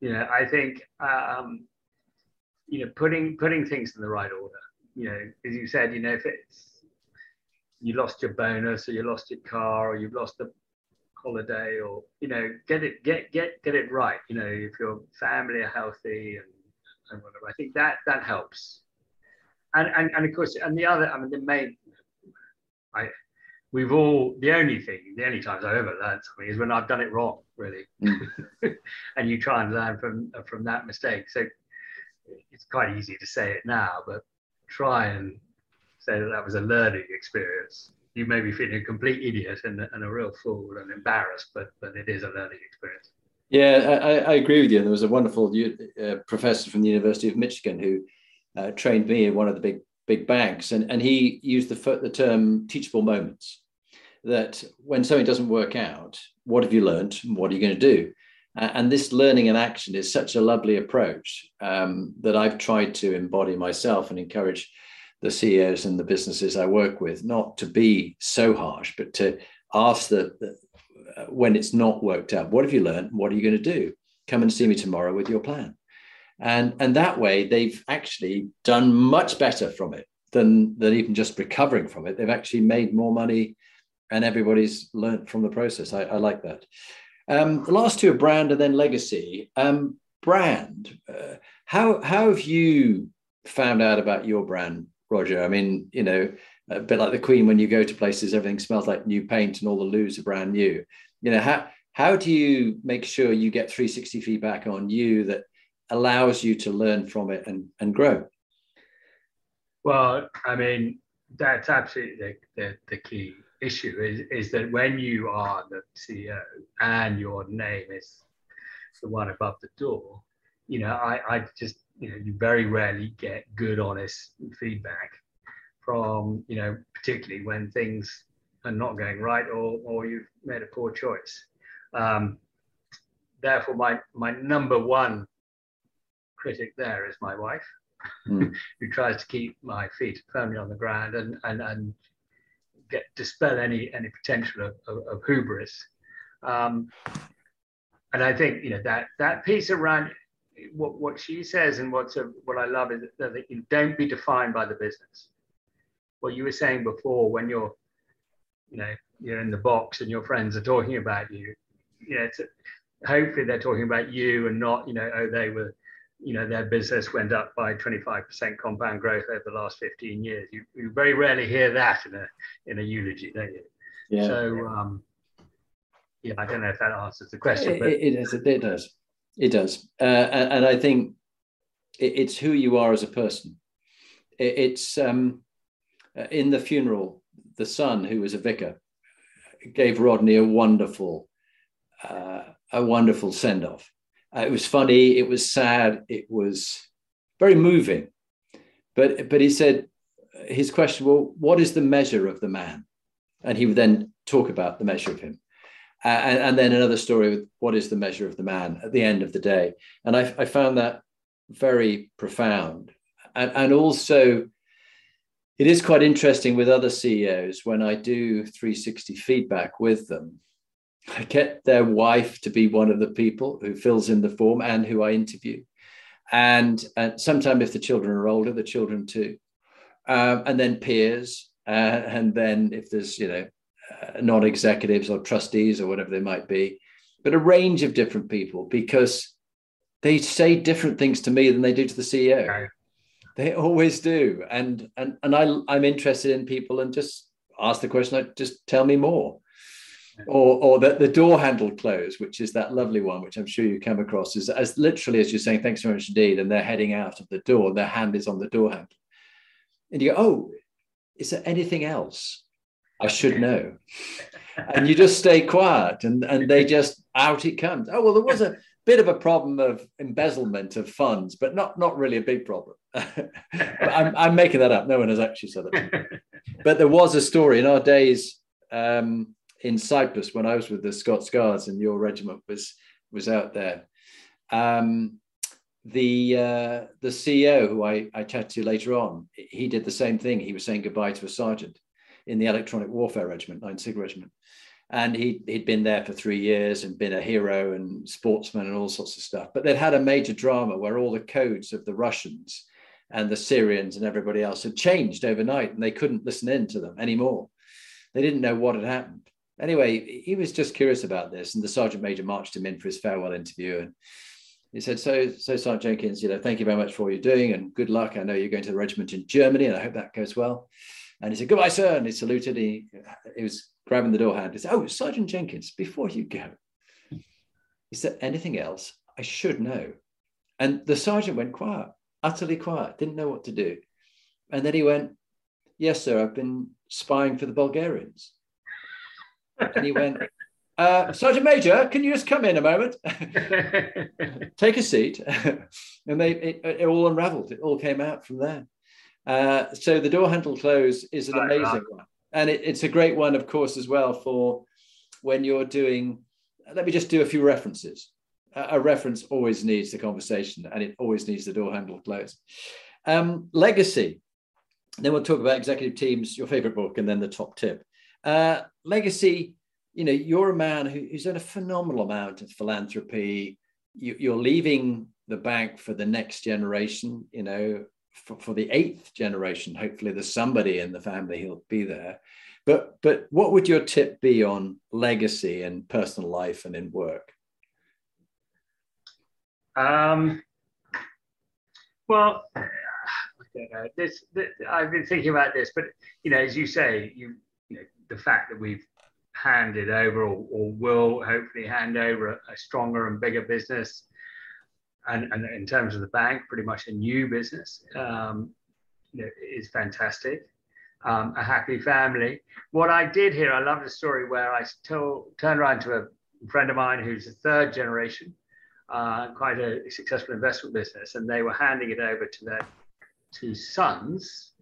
S1: You know, I think um, you know putting putting things in the right order. You know, as you said, you know, if it's you lost your bonus or you lost your car or you've lost the holiday or you know get it get get get it right you know if your family are healthy and, and whatever i think that that helps and, and and of course and the other i mean the main i we've all the only thing the only times i've ever learned something is when i've done it wrong really mm. and you try and learn from from that mistake so it's quite easy to say it now but try and say that that was a learning experience you may be feeling a complete idiot and, and a real fool and embarrassed, but but it is a learning experience.
S2: Yeah, I, I agree with you. There was a wonderful uh, professor from the University of Michigan who uh, trained me in one of the big big banks, and, and he used the, the term teachable moments. That when something doesn't work out, what have you learned? What are you going to do? And this learning and action is such a lovely approach um, that I've tried to embody myself and encourage the CEOs and the businesses I work with, not to be so harsh, but to ask the uh, when it's not worked out, what have you learned? What are you going to do? Come and see me tomorrow with your plan. And, and that way, they've actually done much better from it than, than even just recovering from it. They've actually made more money and everybody's learned from the process. I, I like that. Um, the last two are brand and then legacy. Um, brand, uh, how, how have you found out about your brand Roger. I mean, you know, a bit like the Queen, when you go to places, everything smells like new paint and all the loos are brand new. You know, how how do you make sure you get 360 feedback on you that allows you to learn from it and, and grow?
S1: Well, I mean, that's absolutely the, the, the key issue is, is that when you are the CEO and your name is the one above the door, you know, I, I just you know you very rarely get good honest feedback from you know particularly when things are not going right or or you've made a poor choice um, therefore my my number one critic there is my wife mm. who tries to keep my feet firmly on the ground and and and get dispel any any potential of, of, of hubris um, and I think you know that that piece around what, what she says and what's a, what I love is that, that you don't be defined by the business. What you were saying before, when you're, you know, you're in the box and your friends are talking about you, you know, it's a, hopefully they're talking about you and not, you know, oh, they were, you know, their business went up by 25% compound growth over the last 15 years. You, you very rarely hear that in a in a eulogy, don't you? Yeah. So, um, yeah, I don't know if that answers the question.
S2: But... It, it, it, it does. It does, uh, and, and, I think it, it's who you are as a person. It, it's um, uh, in the funeral. The son, who was a vicar, gave Rodney a wonderful, uh, a wonderful send off. Uh, it was funny. It was sad. It was very moving. But but he said his question. Well, what is the measure of the man? And he would then talk about the measure of him. Uh, and, and, then another story with what is the measure of the man at the end of the day. And I, I found that very profound. And, and also, it is quite interesting with other CEOs when I do 360 feedback with them. I get their wife to be one of the people who fills in the form and who I interview. And, and sometimes, if the children are older, the children too. Um, and then peers. Uh, and then, if there's, you know, uh, non-executives or trustees or whatever they might be, but a range of different people because they say different things to me than they do to the CEO. Right. They always do, and and and I I'm interested in people and just ask the question. Like, just tell me more. Or, or that the door handle close, which is that lovely one, which I'm sure you come across, is as literally as you're saying, thanks very much indeed. And they're heading out of the door, their hand is on the door handle. And you go, oh, is there anything else? I should know. and you just stay quiet and, and they just out it comes. Oh, well, there was a bit of a problem of embezzlement of funds, but not, not really a big problem. I'm, I'm making that up. No one has actually said it. But there was a story in our days um, in Cyprus when I was with the Scots Guards and your regiment was, was out there. Um, the uh, the CEO who I, I chatted to later on, he did the same thing. He was saying goodbye to a sergeant in the electronic warfare regiment, 9 Sig regiment. And he, he'd been there for three years and been a hero and sportsman and all sorts of stuff. But they'd had a major drama where all the codes of the Russians and the Syrians and everybody else had changed overnight and they couldn't listen in to them anymore. They didn't know what had happened. Anyway, he was just curious about this, and the sergeant major marched him in for his farewell interview. And he said, "So, so Sergeant Jenkins, you know, thank you very much for all you're doing, and good luck. I know you're going to the regiment in Germany, and I hope that goes well." And he said, "Goodbye, sir." And he saluted. He, he was grabbing the door handle. He said, "Oh, Sergeant Jenkins, before you go, is there anything else I should know?" And the sergeant went quiet, utterly quiet, didn't know what to do. And then he went, "Yes, sir. I've been spying for the Bulgarians." And he went, uh, Sergeant Major, can you just come in a moment? Take a seat. and they it, it, all unraveled. It all came out from there. Uh, so the door handle close is an amazing one. And it, it's a great one, of course, as well for when you're doing. Let me just do a few references. A, a reference always needs the conversation and it always needs the door handle close. Um, legacy. Then we'll talk about executive teams, your favorite book, and then the top tip. Uh, legacy, you know, you're a man who, who's done a phenomenal amount of philanthropy. You, are leaving the bank for the next generation, you know, for, for the eighth generation. Hopefully, there's somebody in the family who'll be there. But but what would your tip be on legacy in personal life and in work?
S1: Um, well, I don't know. This, this, I've been thinking about this, but you know, as you say, you the fact that we've handed over or, or will hopefully hand over a, a, stronger and bigger business and, and in terms of the bank pretty much a new business um, you know, is fantastic. Um, a happy family. What i did here i love the story where i still turned around to a friend of mine who's a third generation uh, quite a successful investment business and they were handing it over to their two sons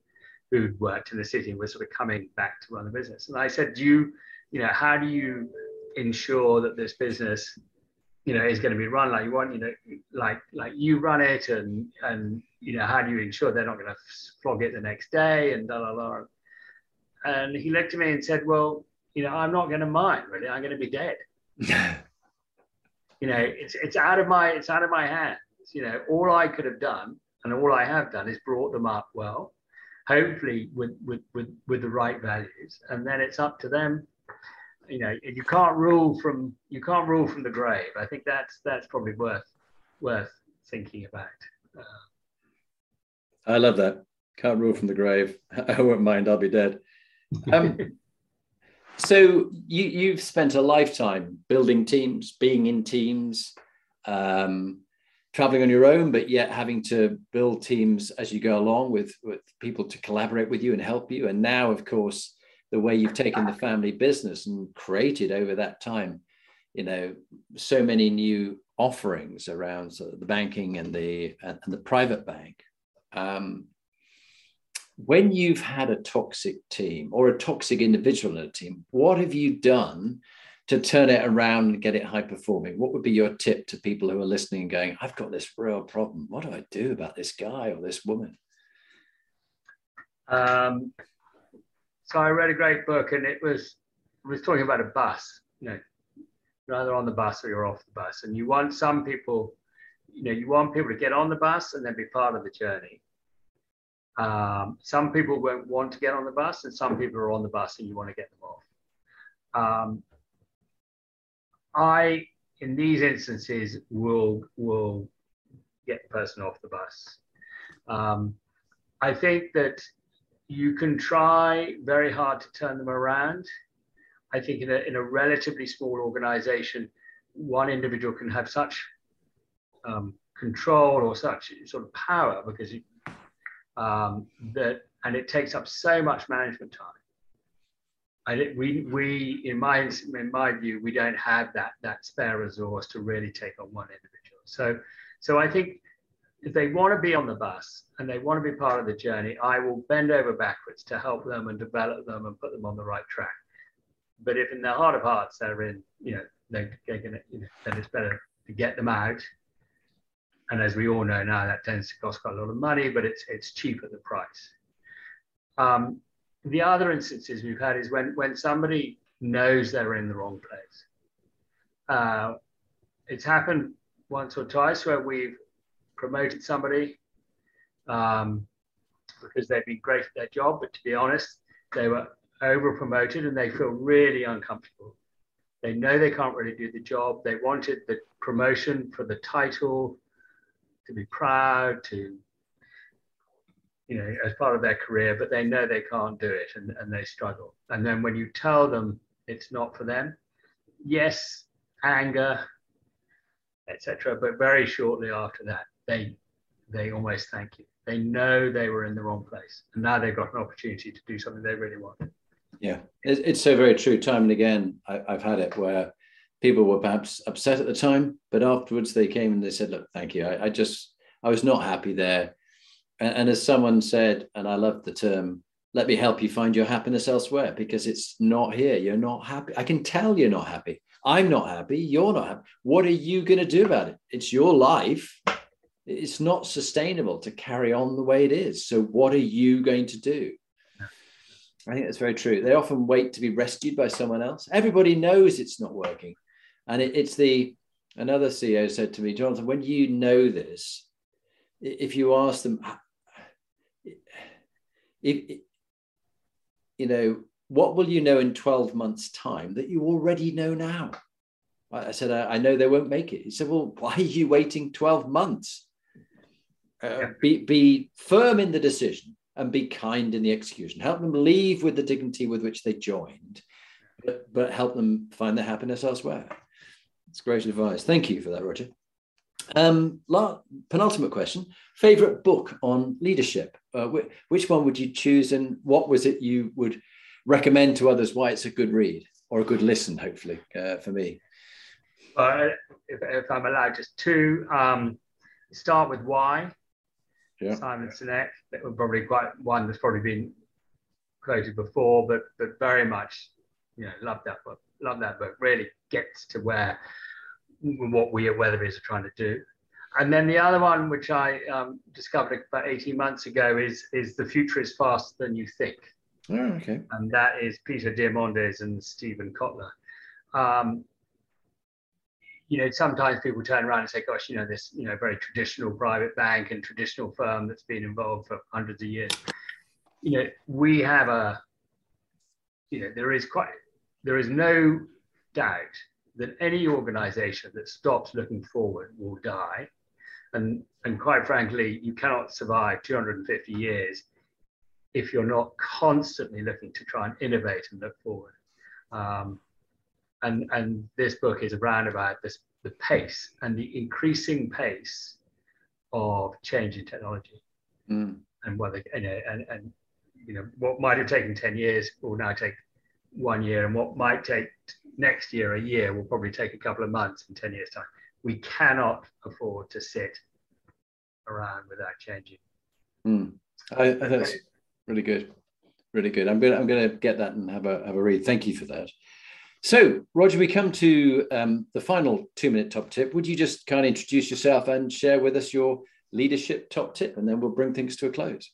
S1: who'd worked in the city and was sort of coming back to run the business. And I said, do you, you know, how do you ensure that this business, you know, is going to be run like you want, you know, like like you run it, and and you know, how do you ensure they're not going to flog it the next day and da la la. And he looked at me and said, well, you know, I'm not going to mind really. I'm going to be dead. you know, it's it's out of my it's out of my hands. You know, all I could have done and all I have done is brought them up well hopefully with, with, with, with the right values. And then it's up to them. You know, you can't rule from you can't rule from the grave. I think that's that's probably worth worth thinking about. Uh,
S2: I love that. Can't rule from the grave. I won't mind. I'll be dead. Um, so you you've spent a lifetime building teams, being in teams, um, traveling on your own, but yet having to build teams as you go along with, with people to collaborate with you and help you. And now, of course, the way you've taken the family business and created over that time, you know, so many new offerings around sort of the banking and the and, the private bank. Um, when you've had a toxic team or a toxic individual in a team, what have you done to turn it around and get it high performing? What would be your tip to people who are listening and going, I've got this real problem. What do I do about this guy or this woman?
S1: Um, so I read a great book and it was it was talking about a bus, you know, rather on the bus or you're off the bus. And you want some people, you know, you want people to get on the bus and then be part of the journey. Um, some people won't want to get on the bus and some people are on the bus and you want to get them off. Um, I, in these instances, will will get the person off the bus. Um, I think that you can try very hard to turn them around. I think in a, in a relatively small organization, one individual can have such um, control or such sort of power because it, um, that, and it takes up so much management time. I, we, we, in my, in my view, we don't have that, that spare resource to really take on one individual. So, so I think if they want to be on the bus and they want to be part of the journey, I will bend over backwards to help them and develop them and put them on the right track. But if in their heart of hearts they're in, you know, they, are gonna, you know, then it's better to get them out and as we all know now, that tends to cost quite a lot of money, but it's it's cheap at the price. Um, the other instances we've had is when when somebody knows they're in the wrong place. Uh, it's happened once or twice where we've promoted somebody um, because they've been great at their job, but to be honest, they were over promoted and they feel really uncomfortable. They know they can't really do the job. They wanted the promotion for the title, to be proud, to, you know, as part of their career, but they know they can't do it and, and they struggle. And then when you tell them it's not for them, yes, anger, etc. But very shortly after that, they they almost thank you. They know they were in the wrong place, and now they've got an opportunity to do something they really want.
S2: Yeah, it's so very true. Time and again, I, have had it where people were perhaps upset at the time, but afterwards they came and they said, "Look, thank you. I, I just I was not happy there." And, and as someone said, and I love the term, "Let me help you find your happiness elsewhere," because it's not here. You're not happy. I can tell you're not happy. I'm not happy. You're not happy. What are you going to do about it? It's your life. It's not sustainable to carry on the way it is. So, what are you going to do? I think that's very true. They often wait to be rescued by someone else. Everybody knows it's not working. And it, it's the, another CEO said to me, Jonathan, when you know this, if you ask them, if, you know, what will you know in 12 months' time that you already know now? I said, I, know they won't make it. He said, Well, why are you waiting 12 months? Uh, be, be firm in the decision and be kind in the execution. Help them leave with the dignity with which they joined, but, but help them find their happiness elsewhere. It's great advice. Thank you for that, Roger. Um, last, penultimate question favorite book on leadership? Uh, which, which one would you choose, and what was it you would recommend to others why it's a good read or a good listen, hopefully, uh, for me?
S1: Uh, if, if, I'm allowed, just two. Um, start with why. Yeah. Simon Sinek. That would probably quite one that's probably been quoted before, but but very much, you know, love that book. Love that book. Really gets to where what we at Weatherby's are trying to do. And then the other one, which I um, discovered about 18 months ago, is is the future is faster than you think.
S2: Oh, okay.
S1: And that is Peter Diamandis and Steven Kotler. Um, you know, sometimes people turn around and say, gosh, you know, this, you know, very traditional private bank and traditional firm that's been involved for hundreds of years. You know, we have a, you know, there is quite, there is no doubt that any organization that stops looking forward will die. And, and quite frankly, you cannot survive 250 years if you're not constantly looking to try and innovate and look forward. Um, and, and this book is around about this, the pace and the increasing pace of change in technology. Mm. And whether, you know, and, and, you know, what might have taken 10 years will now take one year, and what might take next year a year will probably take a couple of months in 10 years' time. We cannot afford to sit around without changing.
S2: Mm. I, I that's really good, really good. I'm gonna I'm gonna get that and have a have a read. Thank you for that. So, Roger, we come to um, the final two minute top tip. Would you just kind of introduce yourself and share with us your leadership top tip, and then we'll bring things to a close?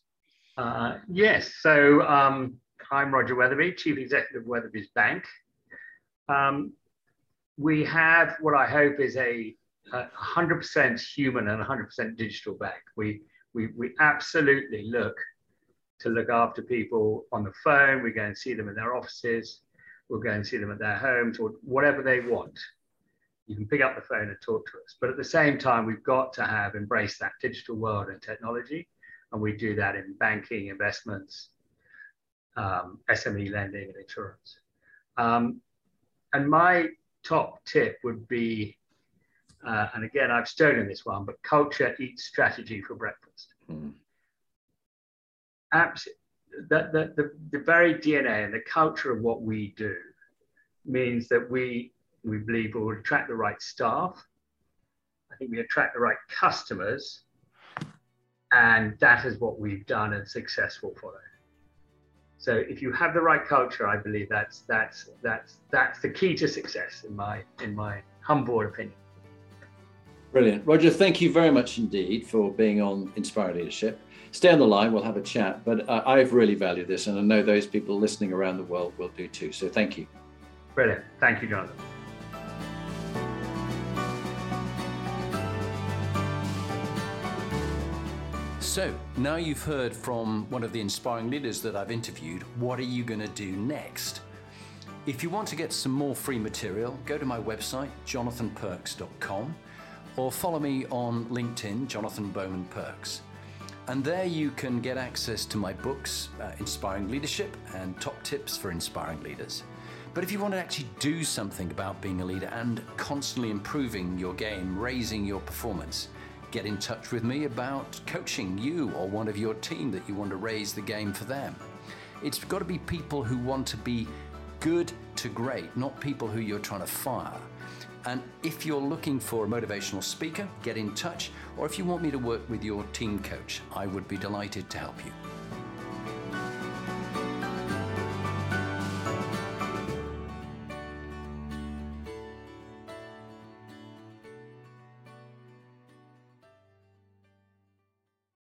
S1: Uh, yes. So, um, I'm Roger Weatherby, Chief Executive of Weatherby's Bank. Um, we have what I hope is a 100% human and 100% digital bank. We, we, we absolutely look to look after people on the phone. We go and see them in their offices. We'll go and see them at their homes or whatever they want. You can pick up the phone and talk to us. But at the same time, we've got to have embraced that digital world and technology. And we do that in banking, investments, um, SME lending, and insurance. Um, and my top tip would be, uh, and again, I've stolen this one, but culture eats strategy for breakfast. Mm. Abs- the, the, the, the very DNA and the culture of what we do means that we, we believe we'll attract the right staff. I think we attract the right customers. And that is what we've done and successful for them. So if you have the right culture, I believe that's that's that's that's the key to success in my in my humble opinion.
S3: Brilliant. Roger, thank you very much indeed for being on Inspire Leadership. Stay on the line, we'll have a chat. But uh, I've really valued this, and I know those people listening around the world will do too. So thank you.
S1: Brilliant. Thank you, Jonathan.
S2: So, now you've heard from one of the inspiring leaders that I've interviewed, what are you going to do next? If you want to get some more free material, go to my website, jonathanperks.com, or follow me on LinkedIn, Jonathan Bowman Perks. And there you can get access to my books, uh, Inspiring Leadership and Top Tips for Inspiring Leaders. But if you want to actually do something about being a leader and constantly improving your game, raising your performance, get in touch with me about coaching you or one of your team that you want to raise the game for them. It's got to be people who want to be good to great, not people who you're trying to fire. And if you're looking for a motivational speaker, get in touch. Or if you want me to work with your team coach, I would be delighted to help you.